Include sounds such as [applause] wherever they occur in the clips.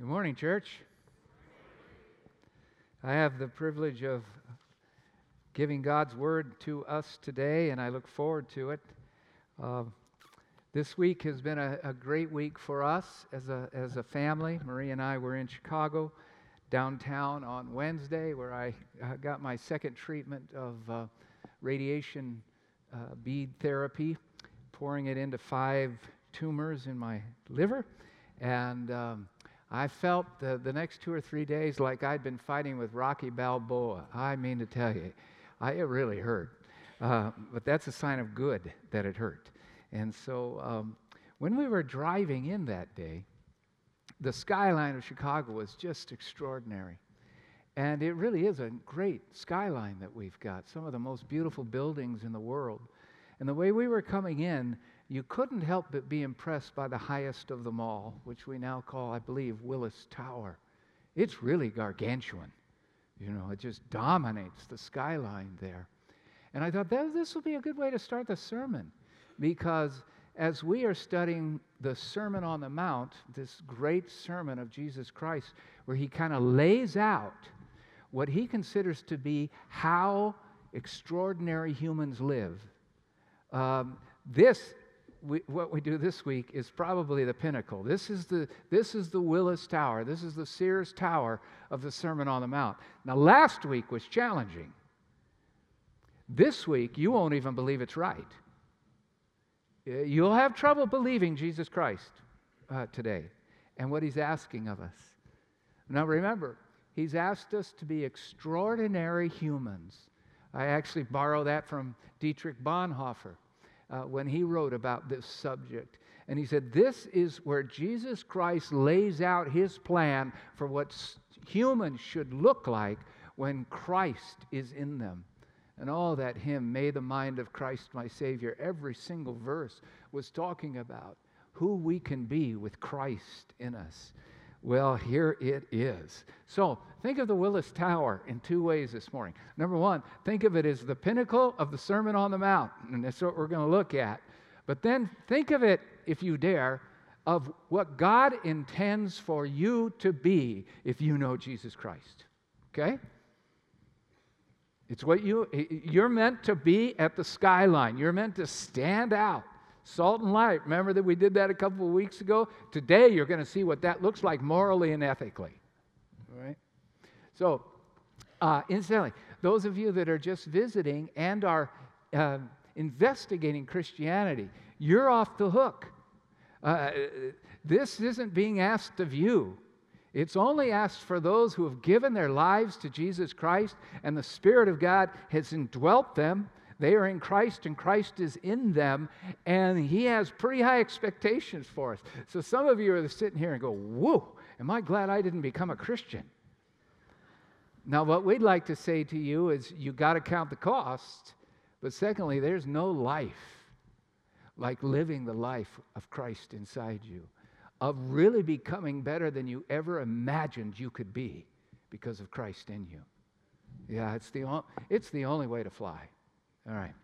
Good morning, church. I have the privilege of giving God's word to us today, and I look forward to it. Uh, this week has been a, a, great week for us as a, as a family. Marie and I were in Chicago, downtown on Wednesday, where I uh, got my second treatment of uh, radiation uh, bead therapy, pouring it into five tumors in my liver. And um, I felt the, the next two or three days like I'd been fighting with Rocky Balboa. I mean to tell you, I, it really hurt. Uh, but that's a sign of good that it hurt. And so um, when we were driving in that day, the skyline of Chicago was just extraordinary. And it really is a great skyline that we've got, some of the most beautiful buildings in the world. And the way we were coming in, you couldn't help but be impressed by the highest of them all, which we now call, I believe, Willis Tower. It's really gargantuan. You know, it just dominates the skyline there. And I thought this will be a good way to start the sermon because as we are studying the Sermon on the Mount, this great sermon of Jesus Christ, where he kind of lays out what he considers to be how extraordinary humans live. Um, this we, what we do this week is probably the pinnacle. This is the, this is the Willis Tower. This is the Sears Tower of the Sermon on the Mount. Now, last week was challenging. This week, you won't even believe it's right. You'll have trouble believing Jesus Christ uh, today and what he's asking of us. Now, remember, he's asked us to be extraordinary humans. I actually borrow that from Dietrich Bonhoeffer uh, when he wrote about this subject. And he said, This is where Jesus Christ lays out his plan for what humans should look like when Christ is in them. And all that hymn, May the Mind of Christ my Savior, every single verse was talking about who we can be with Christ in us. Well, here it is. So think of the Willis Tower in two ways this morning. Number one, think of it as the pinnacle of the Sermon on the Mount, and that's what we're going to look at. But then think of it, if you dare, of what God intends for you to be if you know Jesus Christ. Okay? It's what you you're meant to be at the skyline. You're meant to stand out. Salt and light. Remember that we did that a couple of weeks ago? Today, you're going to see what that looks like morally and ethically. All right? So, uh, incidentally, those of you that are just visiting and are uh, investigating Christianity, you're off the hook. Uh, this isn't being asked of you. It's only asked for those who have given their lives to Jesus Christ and the Spirit of God has indwelt them they are in Christ, and Christ is in them, and He has pretty high expectations for us. So some of you are sitting here and go, Whoa, am I glad I didn't become a Christian? Now, what we'd like to say to you is you got to count the cost, but secondly, there's no life like living the life of Christ inside you, of really becoming better than you ever imagined you could be because of Christ in you. Yeah, it's the, it's the only way to fly. All right.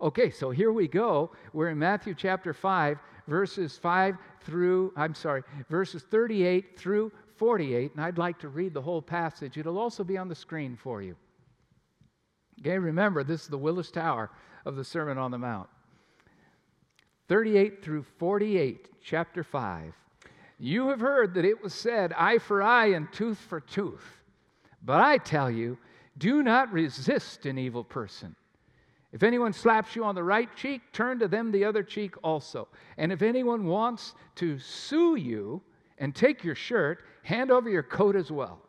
Okay, so here we go. We're in Matthew chapter 5, verses 5 through, I'm sorry, verses 38 through 48, and I'd like to read the whole passage. It'll also be on the screen for you. Okay, remember, this is the Willis Tower of the Sermon on the Mount. 38 through 48, chapter 5. You have heard that it was said, eye for eye and tooth for tooth. But I tell you, do not resist an evil person. If anyone slaps you on the right cheek, turn to them the other cheek also. And if anyone wants to sue you and take your shirt, hand over your coat as well.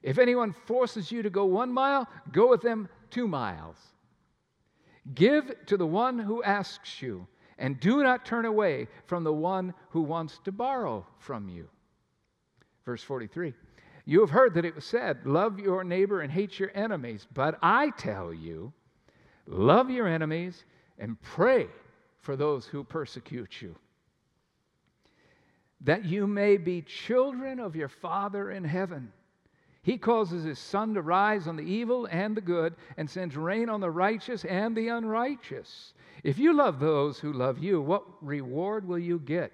If anyone forces you to go one mile, go with them two miles. Give to the one who asks you, and do not turn away from the one who wants to borrow from you. Verse 43 You have heard that it was said, Love your neighbor and hate your enemies. But I tell you, Love your enemies and pray for those who persecute you, that you may be children of your Father in heaven. He causes his sun to rise on the evil and the good, and sends rain on the righteous and the unrighteous. If you love those who love you, what reward will you get?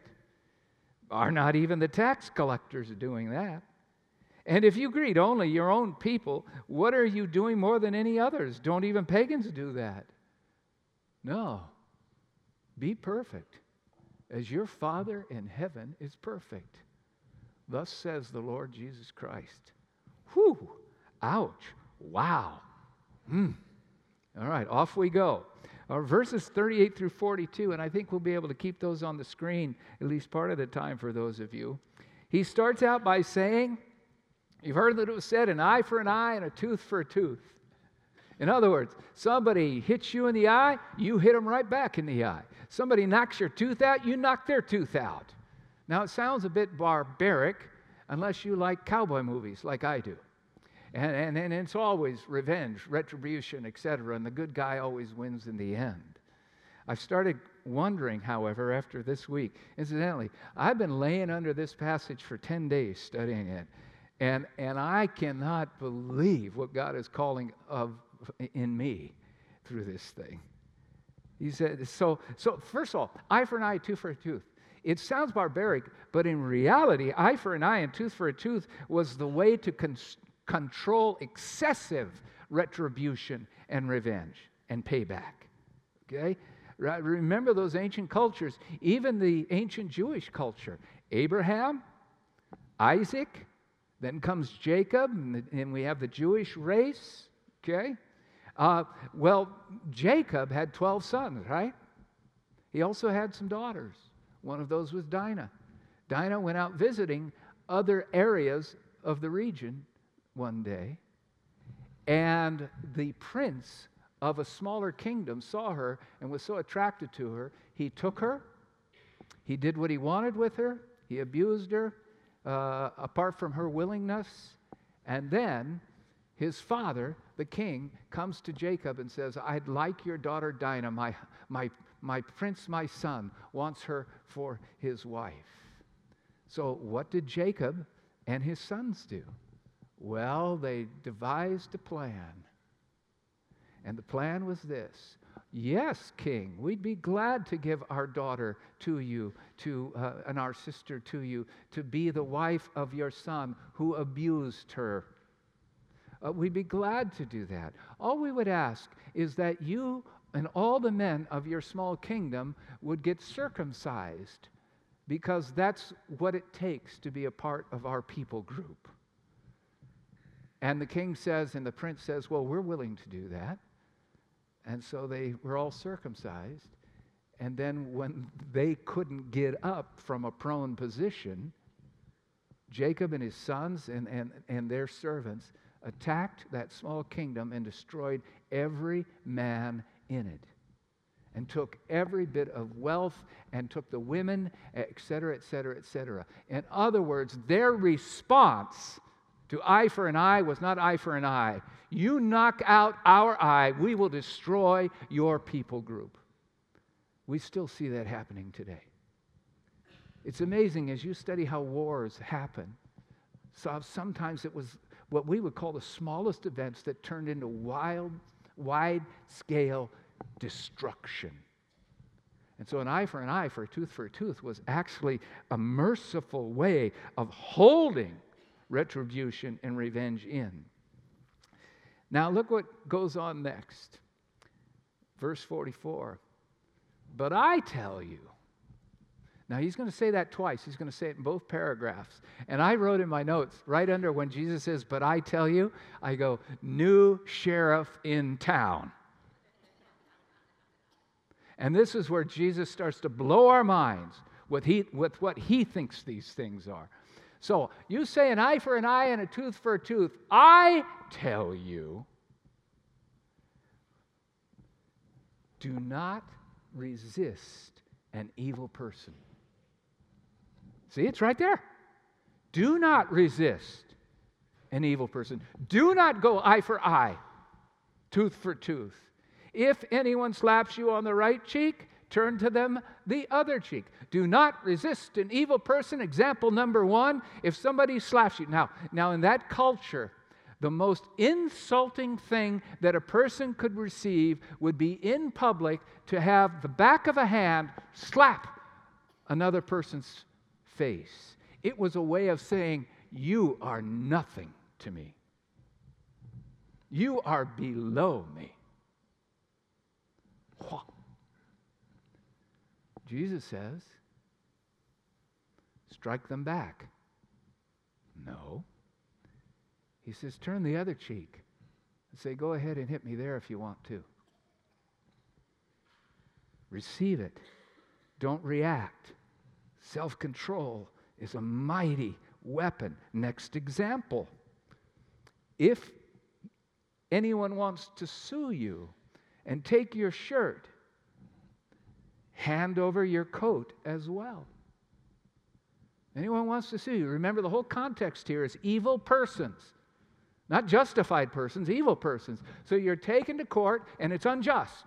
Are not even the tax collectors doing that? And if you greet only your own people, what are you doing more than any others? Don't even pagans do that. No. Be perfect as your Father in heaven is perfect. Thus says the Lord Jesus Christ. Whew. Ouch. Wow. Hmm. All right, off we go. Our verses 38 through 42, and I think we'll be able to keep those on the screen at least part of the time for those of you. He starts out by saying, You've heard that it was said, an eye for an eye and a tooth for a tooth. In other words, somebody hits you in the eye, you hit them right back in the eye. Somebody knocks your tooth out, you knock their tooth out. Now, it sounds a bit barbaric unless you like cowboy movies like I do. And, and, and it's always revenge, retribution, etc. And the good guy always wins in the end. I've started wondering, however, after this week, incidentally, I've been laying under this passage for 10 days studying it. And, and I cannot believe what God is calling of in me through this thing. He said, so, so first of all, eye for an eye, tooth for a tooth. It sounds barbaric, but in reality, eye for an eye and tooth for a tooth was the way to con- control excessive retribution and revenge and payback. Okay? Remember those ancient cultures, even the ancient Jewish culture. Abraham, Isaac, then comes Jacob, and we have the Jewish race. Okay? Uh, well, Jacob had 12 sons, right? He also had some daughters. One of those was Dinah. Dinah went out visiting other areas of the region one day, and the prince of a smaller kingdom saw her and was so attracted to her, he took her, he did what he wanted with her, he abused her, uh, apart from her willingness, and then his father, the king, comes to Jacob and says, I'd like your daughter Dinah, my, my, my prince, my son, wants her for his wife. So, what did Jacob and his sons do? Well, they devised a plan. And the plan was this Yes, King, we'd be glad to give our daughter to you, to, uh, and our sister to you, to be the wife of your son who abused her. Uh, we'd be glad to do that. All we would ask is that you and all the men of your small kingdom would get circumcised because that's what it takes to be a part of our people group. And the king says, and the prince says, Well, we're willing to do that. And so they were all circumcised. And then when they couldn't get up from a prone position, Jacob and his sons and, and, and their servants attacked that small kingdom and destroyed every man in it and took every bit of wealth and took the women, et cetera, et cetera, et cetera. In other words, their response to eye for an eye was not eye for an eye. You knock out our eye, we will destroy your people group. We still see that happening today. It's amazing as you study how wars happen. So sometimes it was what we would call the smallest events that turned into wild, wide scale destruction. And so, an eye for an eye, for a tooth for a tooth, was actually a merciful way of holding retribution and revenge in. Now, look what goes on next. Verse 44. But I tell you, now he's going to say that twice. He's going to say it in both paragraphs. And I wrote in my notes right under when Jesus says, But I tell you, I go, New sheriff in town. And this is where Jesus starts to blow our minds with, he, with what he thinks these things are. So you say an eye for an eye and a tooth for a tooth. I tell you, do not resist an evil person. See, it's right there. Do not resist an evil person. Do not go eye for eye, tooth for tooth. If anyone slaps you on the right cheek, turn to them the other cheek. Do not resist an evil person. Example number one if somebody slaps you. Now, now in that culture, the most insulting thing that a person could receive would be in public to have the back of a hand slap another person's face. It was a way of saying, You are nothing to me. You are below me. Jesus says, Strike them back. No. He says, Turn the other cheek and say, Go ahead and hit me there if you want to. Receive it. Don't react. Self control is a mighty weapon. Next example. If anyone wants to sue you and take your shirt, hand over your coat as well. Anyone wants to see you, remember the whole context here is evil persons. Not justified persons, evil persons. So you're taken to court and it's unjust.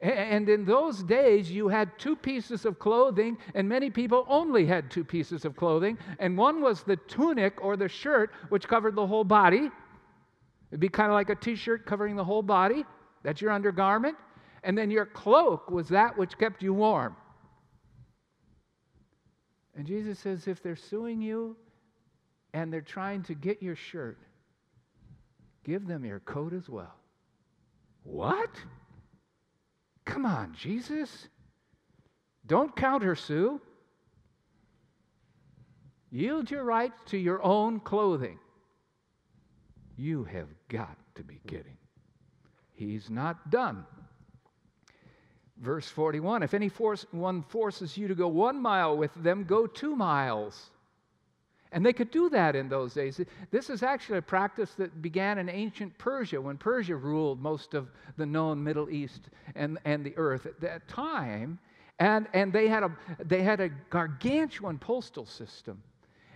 And in those days, you had two pieces of clothing, and many people only had two pieces of clothing. And one was the tunic or the shirt, which covered the whole body. It'd be kind of like a t shirt covering the whole body. That's your undergarment. And then your cloak was that which kept you warm. And Jesus says if they're suing you and they're trying to get your shirt, give them your coat as well. What? Come on, Jesus. Don't counter sue. Yield your rights to your own clothing. You have got to be kidding. He's not done. Verse 41 If any force, one forces you to go one mile with them, go two miles. And they could do that in those days. This is actually a practice that began in ancient Persia when Persia ruled most of the known Middle East and, and the earth at that time. And, and they, had a, they had a gargantuan postal system.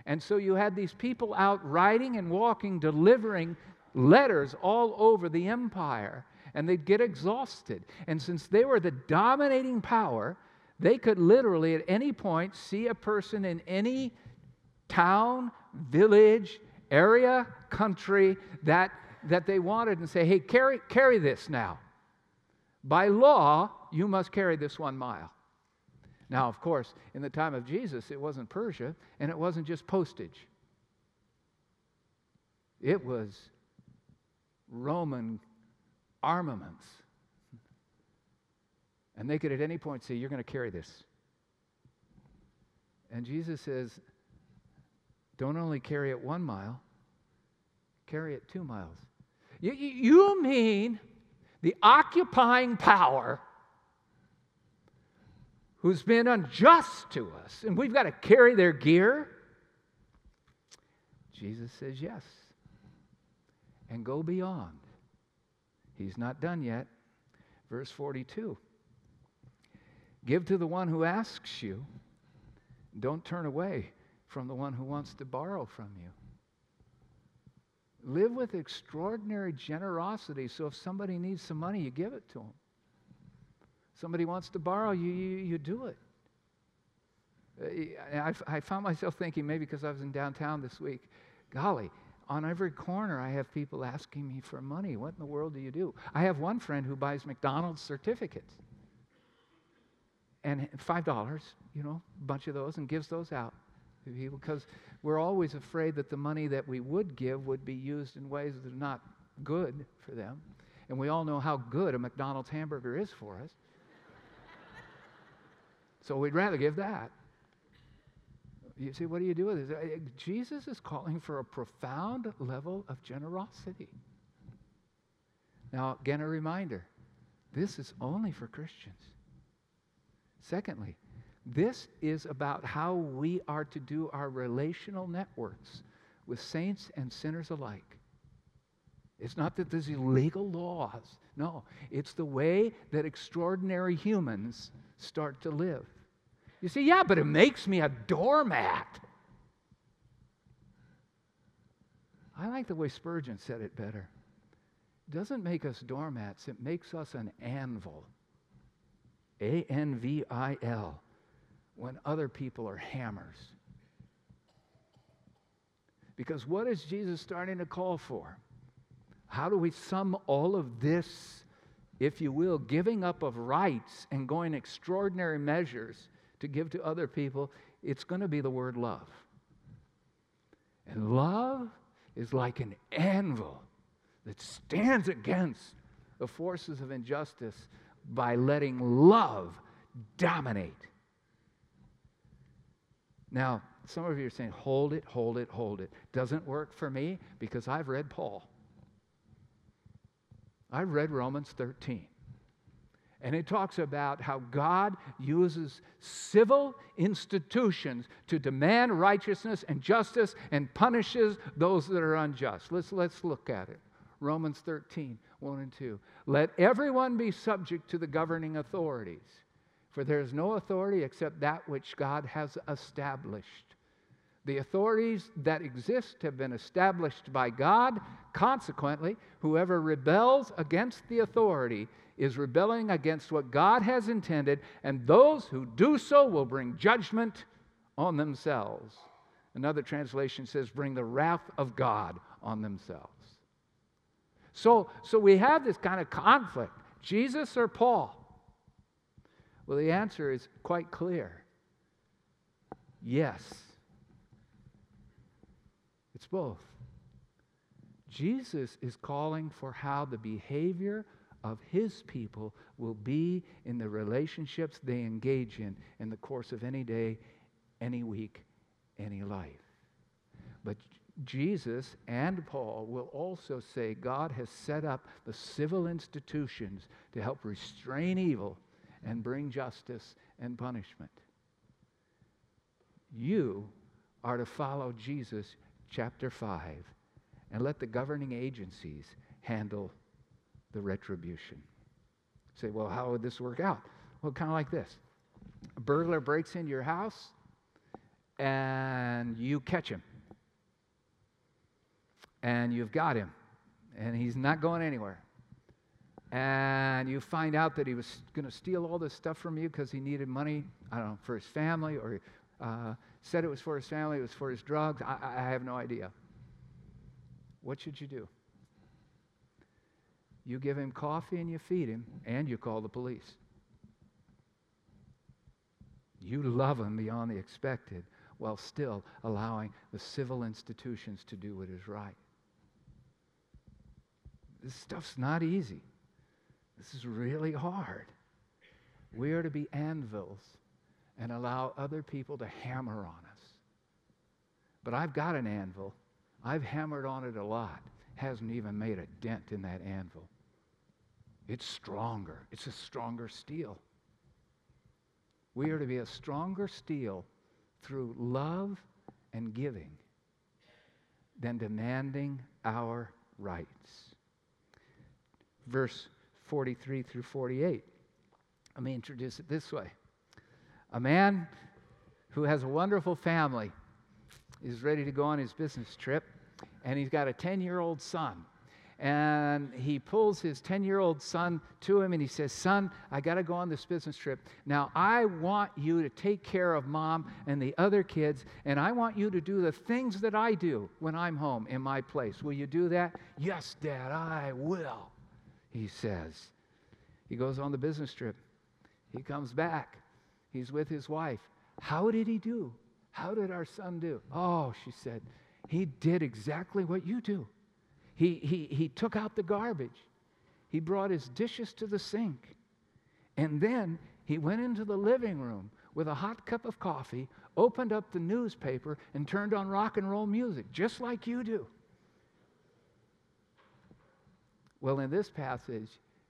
And so you had these people out riding and walking, delivering letters all over the empire. And they'd get exhausted. And since they were the dominating power, they could literally at any point see a person in any town, village, area, country that, that they wanted and say, hey, carry, carry this now. By law, you must carry this one mile. Now, of course, in the time of Jesus, it wasn't Persia and it wasn't just postage, it was Roman armaments. And they could at any point say, You're going to carry this. And Jesus says, don't only carry it one mile, carry it two miles. You, you mean the occupying power who's been unjust to us and we've got to carry their gear? Jesus says yes. And go beyond. He's not done yet. Verse 42 Give to the one who asks you, don't turn away from the one who wants to borrow from you. Live with extraordinary generosity so if somebody needs some money, you give it to them. Somebody wants to borrow, you, you, you do it. Uh, I, I found myself thinking, maybe because I was in downtown this week, golly, on every corner I have people asking me for money. What in the world do you do? I have one friend who buys McDonald's certificates. And $5, you know, a bunch of those, and gives those out people because we're always afraid that the money that we would give would be used in ways that are not good for them. And we all know how good a McDonald's hamburger is for us. so we'd rather give that. You see, what do you do with it? Jesus is calling for a profound level of generosity. Now, again, a reminder this is only for Christians. Secondly, this is about how we are to do our relational networks with saints and sinners alike. It's not that there's illegal laws. No, it's the way that extraordinary humans start to live. You say, yeah, but it makes me a doormat. I like the way Spurgeon said it better. It doesn't make us doormats, it makes us an anvil. A N V I L when other people are hammers. Because what is Jesus starting to call for? How do we sum all of this, if you will, giving up of rights and going extraordinary measures to give to other people, it's going to be the word love. And love is like an anvil that stands against the forces of injustice by letting love dominate. Now, some of you are saying, hold it, hold it, hold it. Doesn't work for me because I've read Paul. I've read Romans 13. And it talks about how God uses civil institutions to demand righteousness and justice and punishes those that are unjust. Let's, let's look at it. Romans 13, 1 and 2. Let everyone be subject to the governing authorities, for there is no authority except that which God has established. The authorities that exist have been established by God. Consequently, whoever rebels against the authority is rebelling against what God has intended, and those who do so will bring judgment on themselves. Another translation says, bring the wrath of God on themselves. So, so we have this kind of conflict Jesus or Paul? Well, the answer is quite clear yes. It's both. Jesus is calling for how the behavior of his people will be in the relationships they engage in in the course of any day, any week, any life. But Jesus and Paul will also say God has set up the civil institutions to help restrain evil and bring justice and punishment. You are to follow Jesus, chapter 5, and let the governing agencies handle the retribution. say, well, how would this work out? Well, kind of like this a burglar breaks into your house and you catch him. And you've got him. And he's not going anywhere. And you find out that he was going to steal all this stuff from you because he needed money, I don't know, for his family, or uh, said it was for his family, it was for his drugs. I, I have no idea. What should you do? You give him coffee and you feed him, and you call the police. You love him beyond the expected while still allowing the civil institutions to do what is right. This stuff's not easy. This is really hard. We are to be anvils and allow other people to hammer on us. But I've got an anvil. I've hammered on it a lot. Hasn't even made a dent in that anvil. It's stronger. It's a stronger steel. We are to be a stronger steel through love and giving than demanding our rights. Verse 43 through 48. Let me introduce it this way. A man who has a wonderful family is ready to go on his business trip, and he's got a 10 year old son and he pulls his 10 year old son to him and he says, Son, I got to go on this business trip. Now, I want you to take care of mom and the other kids, and I want you to do the things that I do when I'm home in my place. Will you do that? Yes, Dad, I will, he says. He goes on the business trip. He comes back. He's with his wife. How did he do? How did our son do? Oh, she said, he did exactly what you do. He, he, he took out the garbage. He brought his dishes to the sink. And then he went into the living room with a hot cup of coffee, opened up the newspaper, and turned on rock and roll music, just like you do. Well, in this passage,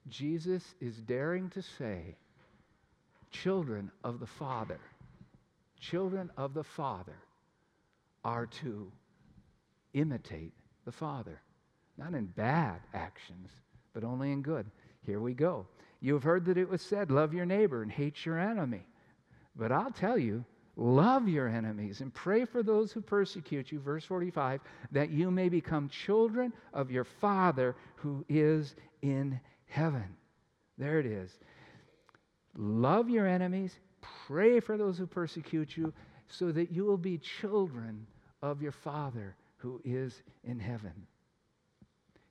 Jesus is daring to say, children of the Father, children of the Father are to imitate the Father. Not in bad actions, but only in good. Here we go. You have heard that it was said, Love your neighbor and hate your enemy. But I'll tell you, love your enemies and pray for those who persecute you. Verse 45 that you may become children of your Father who is in heaven. There it is. Love your enemies, pray for those who persecute you, so that you will be children of your Father who is in heaven.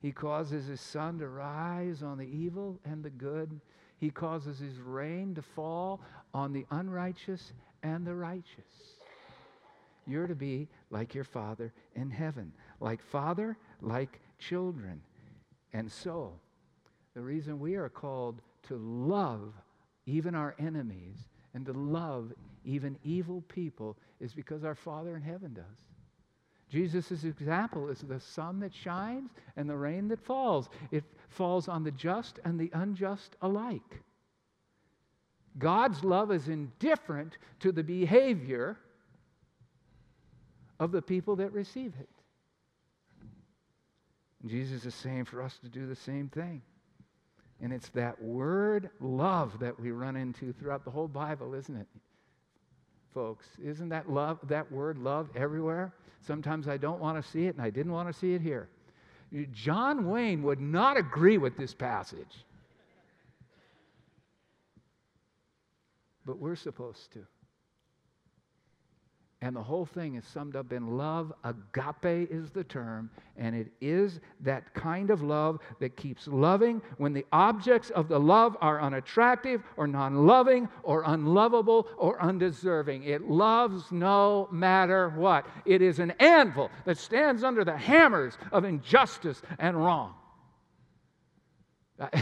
He causes his sun to rise on the evil and the good. He causes his rain to fall on the unrighteous and the righteous. You're to be like your Father in heaven, like Father, like children. And so, the reason we are called to love even our enemies and to love even evil people is because our Father in heaven does. Jesus' example is the sun that shines and the rain that falls. It falls on the just and the unjust alike. God's love is indifferent to the behavior of the people that receive it. Jesus is saying for us to do the same thing. And it's that word love that we run into throughout the whole Bible, isn't it? Folks, isn't that love that word love everywhere? Sometimes I don't want to see it and I didn't want to see it here. John Wayne would not agree with this passage. But we're supposed to. And the whole thing is summed up in love. Agape is the term, and it is that kind of love that keeps loving when the objects of the love are unattractive or non loving or unlovable or undeserving. It loves no matter what. It is an anvil that stands under the hammers of injustice and wrong. [laughs]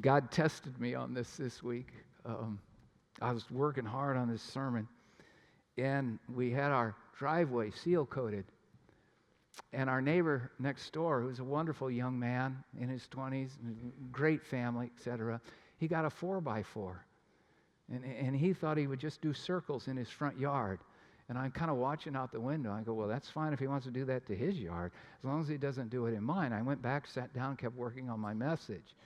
God tested me on this this week. Um, I was working hard on this sermon and we had our driveway seal coated. And our neighbor next door, who's a wonderful young man in his 20s, great family, etc., he got a 4 by 4 and, and he thought he would just do circles in his front yard. And I'm kind of watching out the window. I go, well, that's fine if he wants to do that to his yard, as long as he doesn't do it in mine. I went back, sat down, kept working on my message.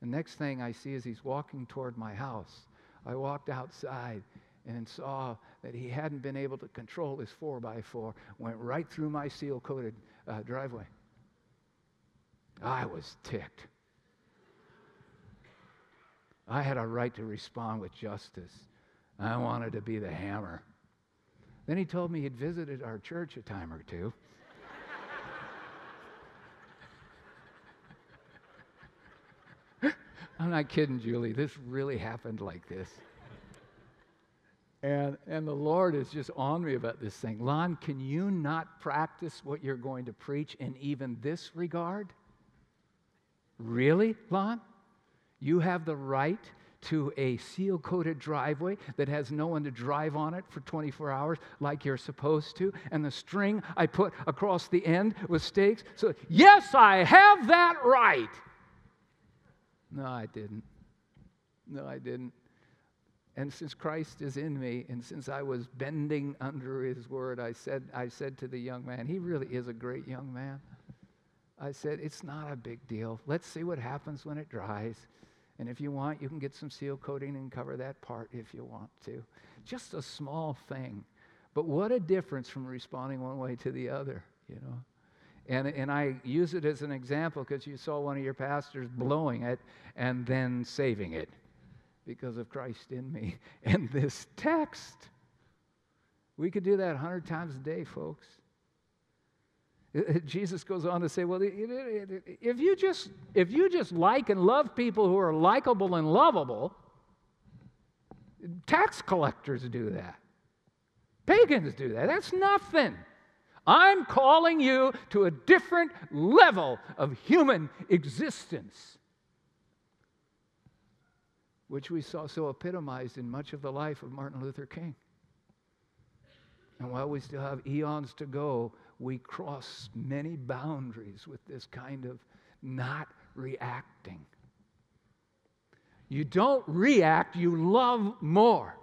The next thing I see is he's walking toward my house. I walked outside, and saw that he hadn't been able to control his 4 by 4 went right through my seal coated uh, driveway. I was ticked. I had a right to respond with justice. I wanted to be the hammer. Then he told me he'd visited our church a time or two. [laughs] I'm not kidding, Julie. This really happened like this. And, and the Lord is just on me about this thing. Lon, can you not practice what you're going to preach in even this regard? Really, Lon? You have the right to a seal coated driveway that has no one to drive on it for 24 hours like you're supposed to, and the string I put across the end with stakes. So, yes, I have that right. No, I didn't. No, I didn't. And since Christ is in me, and since I was bending under his word, I said, I said to the young man, he really is a great young man. I said, it's not a big deal. Let's see what happens when it dries. And if you want, you can get some seal coating and cover that part if you want to. Just a small thing. But what a difference from responding one way to the other, you know. And, and I use it as an example because you saw one of your pastors blowing it and then saving it because of Christ in me. [laughs] And this text, we could do that 100 times a day, folks. Jesus goes on to say, well, if you just if you just like and love people who are likable and lovable, tax collectors do that. Pagans do that. That's nothing. I'm calling you to a different level of human existence which we saw so epitomized in much of the life of Martin Luther King. And while we still have eons to go, we cross many boundaries with this kind of not reacting. You don't react, you love more.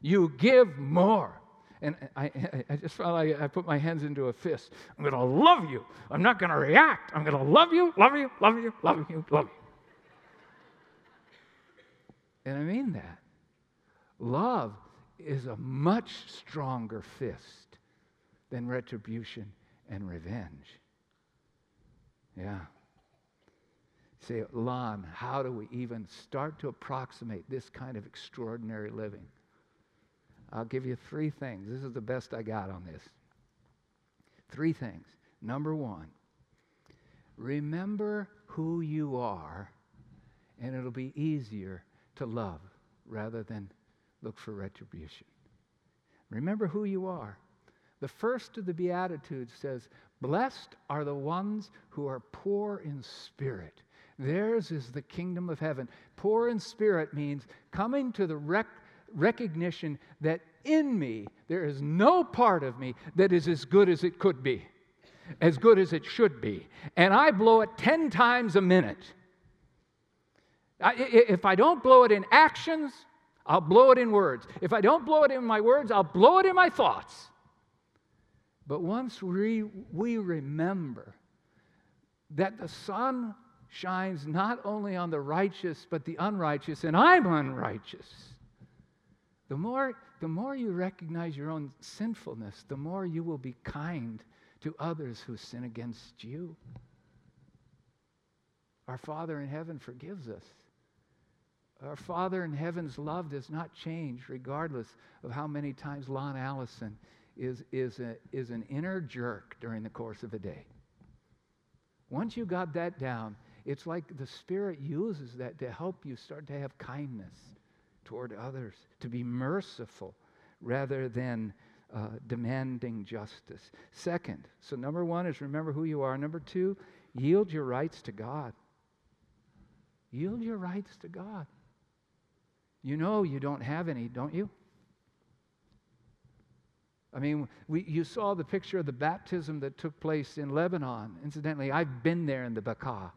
You give more. And I, I just felt like I put my hands into a fist. I'm going to love you. I'm not going to react. I'm going to love you, love you, love you, love you, love you. And I mean that. Love is a much stronger fist than retribution and revenge. Yeah. Say, Lon, how do we even start to approximate this kind of extraordinary living? I'll give you three things. This is the best I got on this. Three things. Number one, remember who you are, and it'll be easier to love rather than look for retribution. Remember who you are. The first of the Beatitudes says, Blessed are the ones who are poor in spirit. Theirs is the kingdom of heaven. Poor in spirit means coming to the rec- recognition that in me there is no part of me that is as good as it could be, as good as it should be. And I blow it 10 times a minute. I, if I don't blow it in actions, I'll blow it in words. If I don't blow it in my words, I'll blow it in my thoughts. But once we, we remember that the sun shines not only on the righteous, but the unrighteous, and I'm unrighteous, the more, the more you recognize your own sinfulness, the more you will be kind to others who sin against you. Our Father in heaven forgives us. Our Father in heaven's love does not change regardless of how many times Lon Allison is, is, a, is an inner jerk during the course of a day. Once you got that down, it's like the Spirit uses that to help you start to have kindness toward others, to be merciful rather than uh, demanding justice. Second, so number one is remember who you are. Number two, yield your rights to God. Yield your rights to God. You know you don't have any, don't you? I mean, we, you saw the picture of the baptism that took place in Lebanon. Incidentally, I've been there in the Bekaa.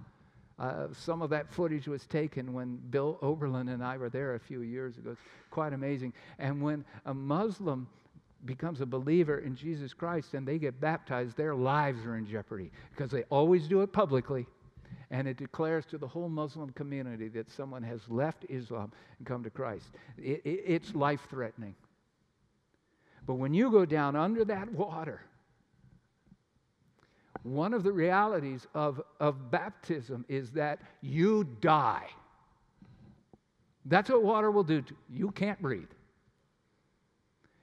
Uh, some of that footage was taken when Bill Oberlin and I were there a few years ago. It's quite amazing. And when a Muslim becomes a believer in Jesus Christ and they get baptized, their lives are in jeopardy because they always do it publicly. And it declares to the whole Muslim community that someone has left Islam and come to Christ. It, it, it's life threatening. But when you go down under that water, one of the realities of, of baptism is that you die. That's what water will do to you. You can't breathe.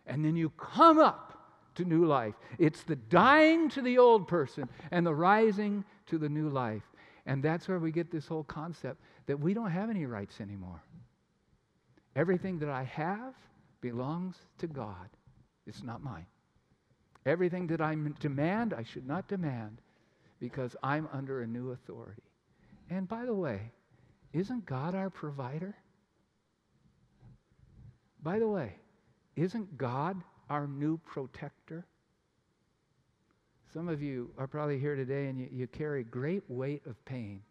And then you come up to new life. It's the dying to the old person and the rising to the new life. And that's where we get this whole concept that we don't have any rights anymore. Everything that I have belongs to God, it's not mine. Everything that I demand, I should not demand because I'm under a new authority. And by the way, isn't God our provider? By the way, isn't God our new protector? Some of you are probably here today and you, you carry great weight of pain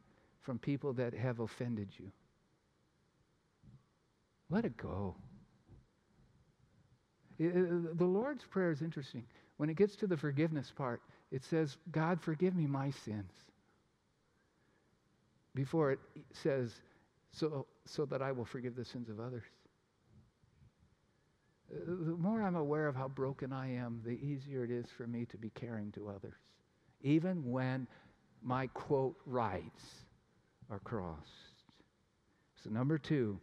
from people that have offended you. Let it go. It, the Lord's Prayer is interesting. When it gets to the forgiveness part, it says, God, forgive me my sins. Before it says, so, so that I will forgive the sins of others. Uh, the more I'm aware of how broken I am, the easier it is for me to be caring to others, even when my quote rights are crossed. So, number two,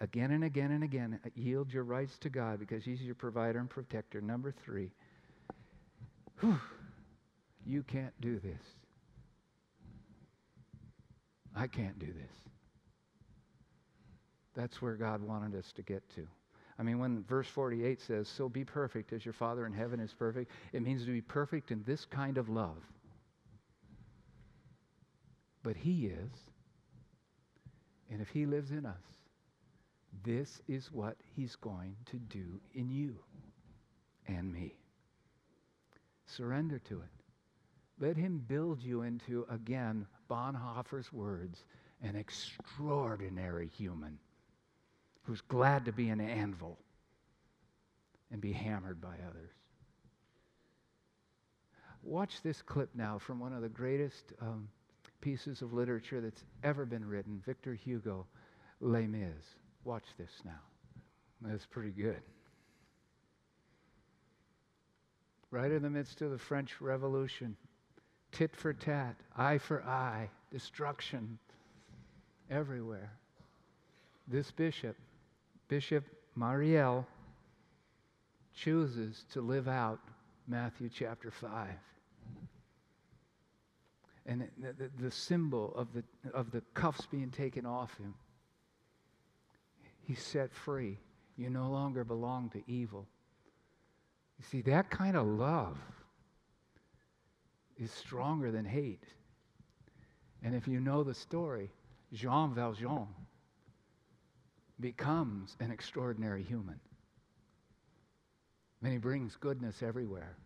again and again and again, uh, yield your rights to God because He's your provider and protector. Number three, whew, you can't do this. I can't do this. That's where God wanted us to get to. I mean, when verse 48 says, So be perfect as your Father in heaven is perfect, it means to be perfect in this kind of love. But He is. And if He lives in us, this is what he's going to do in you and me. Surrender to it. Let him build you into, again, Bonhoeffer's words, an extraordinary human who's glad to be an anvil and be hammered by others. Watch this clip now from one of the greatest um, pieces of literature that's ever been written Victor Hugo, Les Mis. Watch this now. That's pretty good. Right in the midst of the French Revolution, tit for tat, eye for eye, destruction everywhere. This bishop, Bishop Myriel chooses to live out Matthew chapter 5. And the, the, the symbol of the, of the cuffs being taken off him He's set free. You no longer belong to evil. You see, that kind of love is stronger than hate. And if you know the story, Jean Valjean becomes an extraordinary human. And he brings goodness everywhere.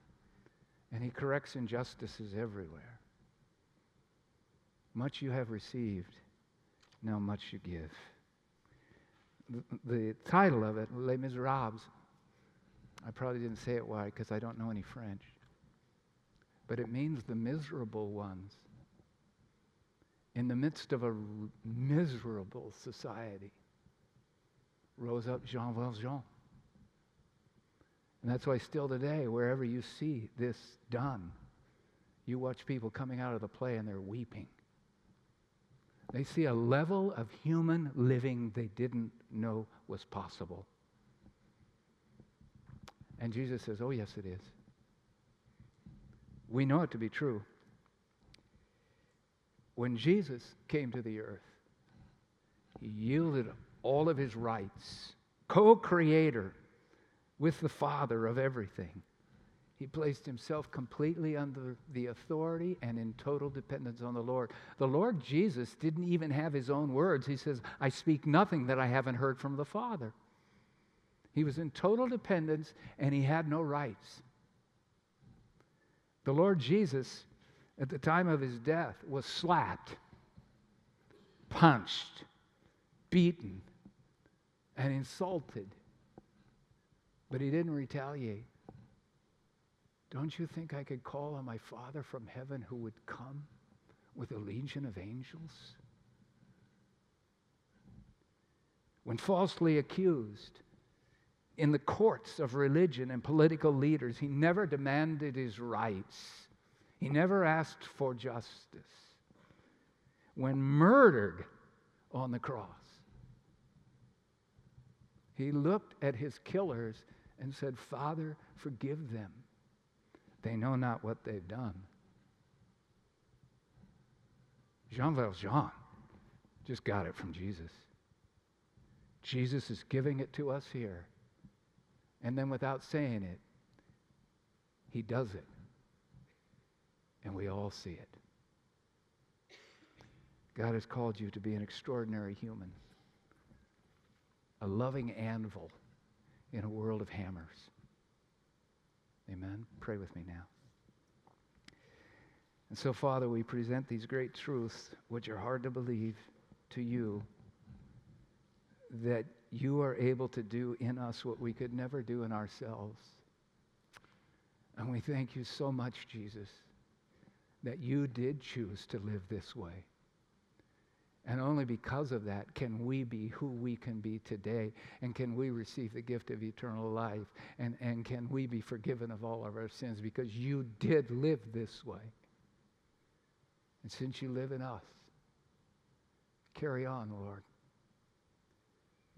And he corrects injustices everywhere. Much you have received, now much you give. The, the title of it, Les Miserables, I probably didn't say it right because I don't know any French. But it means the miserable ones. In the midst of a miserable society, rose up Jean Valjean. And that's why, still today, wherever you see this done, you watch people coming out of the play and they're weeping. They see a level of human living they didn't know was possible. And Jesus says, Oh, yes, it is. We know it to be true. When Jesus came to the earth, he yielded all of his rights, co creator with the Father of everything. He placed himself completely under the authority and in total dependence on the Lord. The Lord Jesus didn't even have his own words. He says, I speak nothing that I haven't heard from the Father. He was in total dependence and he had no rights. The Lord Jesus, at the time of his death, was slapped, punched, beaten, and insulted. But he didn't retaliate. Don't you think I could call on my Father from heaven who would come with a legion of angels? When falsely accused in the courts of religion and political leaders, he never demanded his rights, he never asked for justice. When murdered on the cross, he looked at his killers and said, Father, forgive them. They know not what they've done. Jean Valjean just got it from Jesus. Jesus is giving it to us here. And then without saying it, he does it. And we all see it. God has called you to be an extraordinary human, a loving anvil in a world of hammers. Amen. Pray with me now. And so, Father, we present these great truths, which are hard to believe, to you, that you are able to do in us what we could never do in ourselves. And we thank you so much, Jesus, that you did choose to live this way. And only because of that can we be who we can be today. And can we receive the gift of eternal life. And, and can we be forgiven of all of our sins because you did live this way. And since you live in us, carry on, Lord.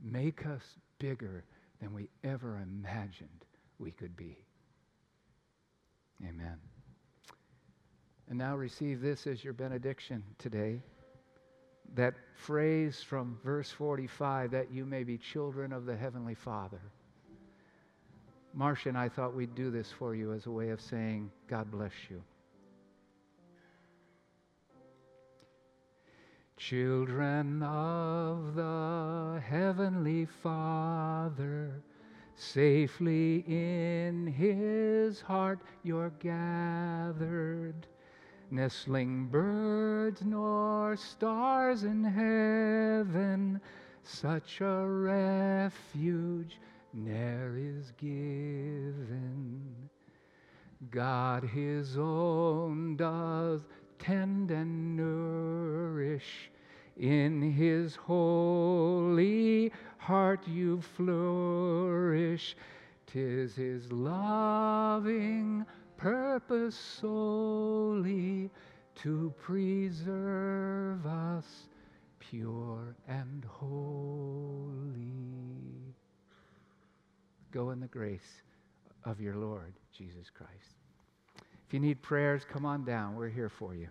Make us bigger than we ever imagined we could be. Amen. And now receive this as your benediction today. That phrase from verse 45 that you may be children of the Heavenly Father. Marcia and I thought we'd do this for you as a way of saying, God bless you. Children of the Heavenly Father, safely in His heart you're gathered. Nestling birds nor stars in heaven, such a refuge ne'er is given. God His own does tend and nourish. In his holy heart you flourish. Tis his loving purpose solely to preserve us pure and holy. Go in the grace of your Lord Jesus Christ. If you need prayers, come on down. We're here for you.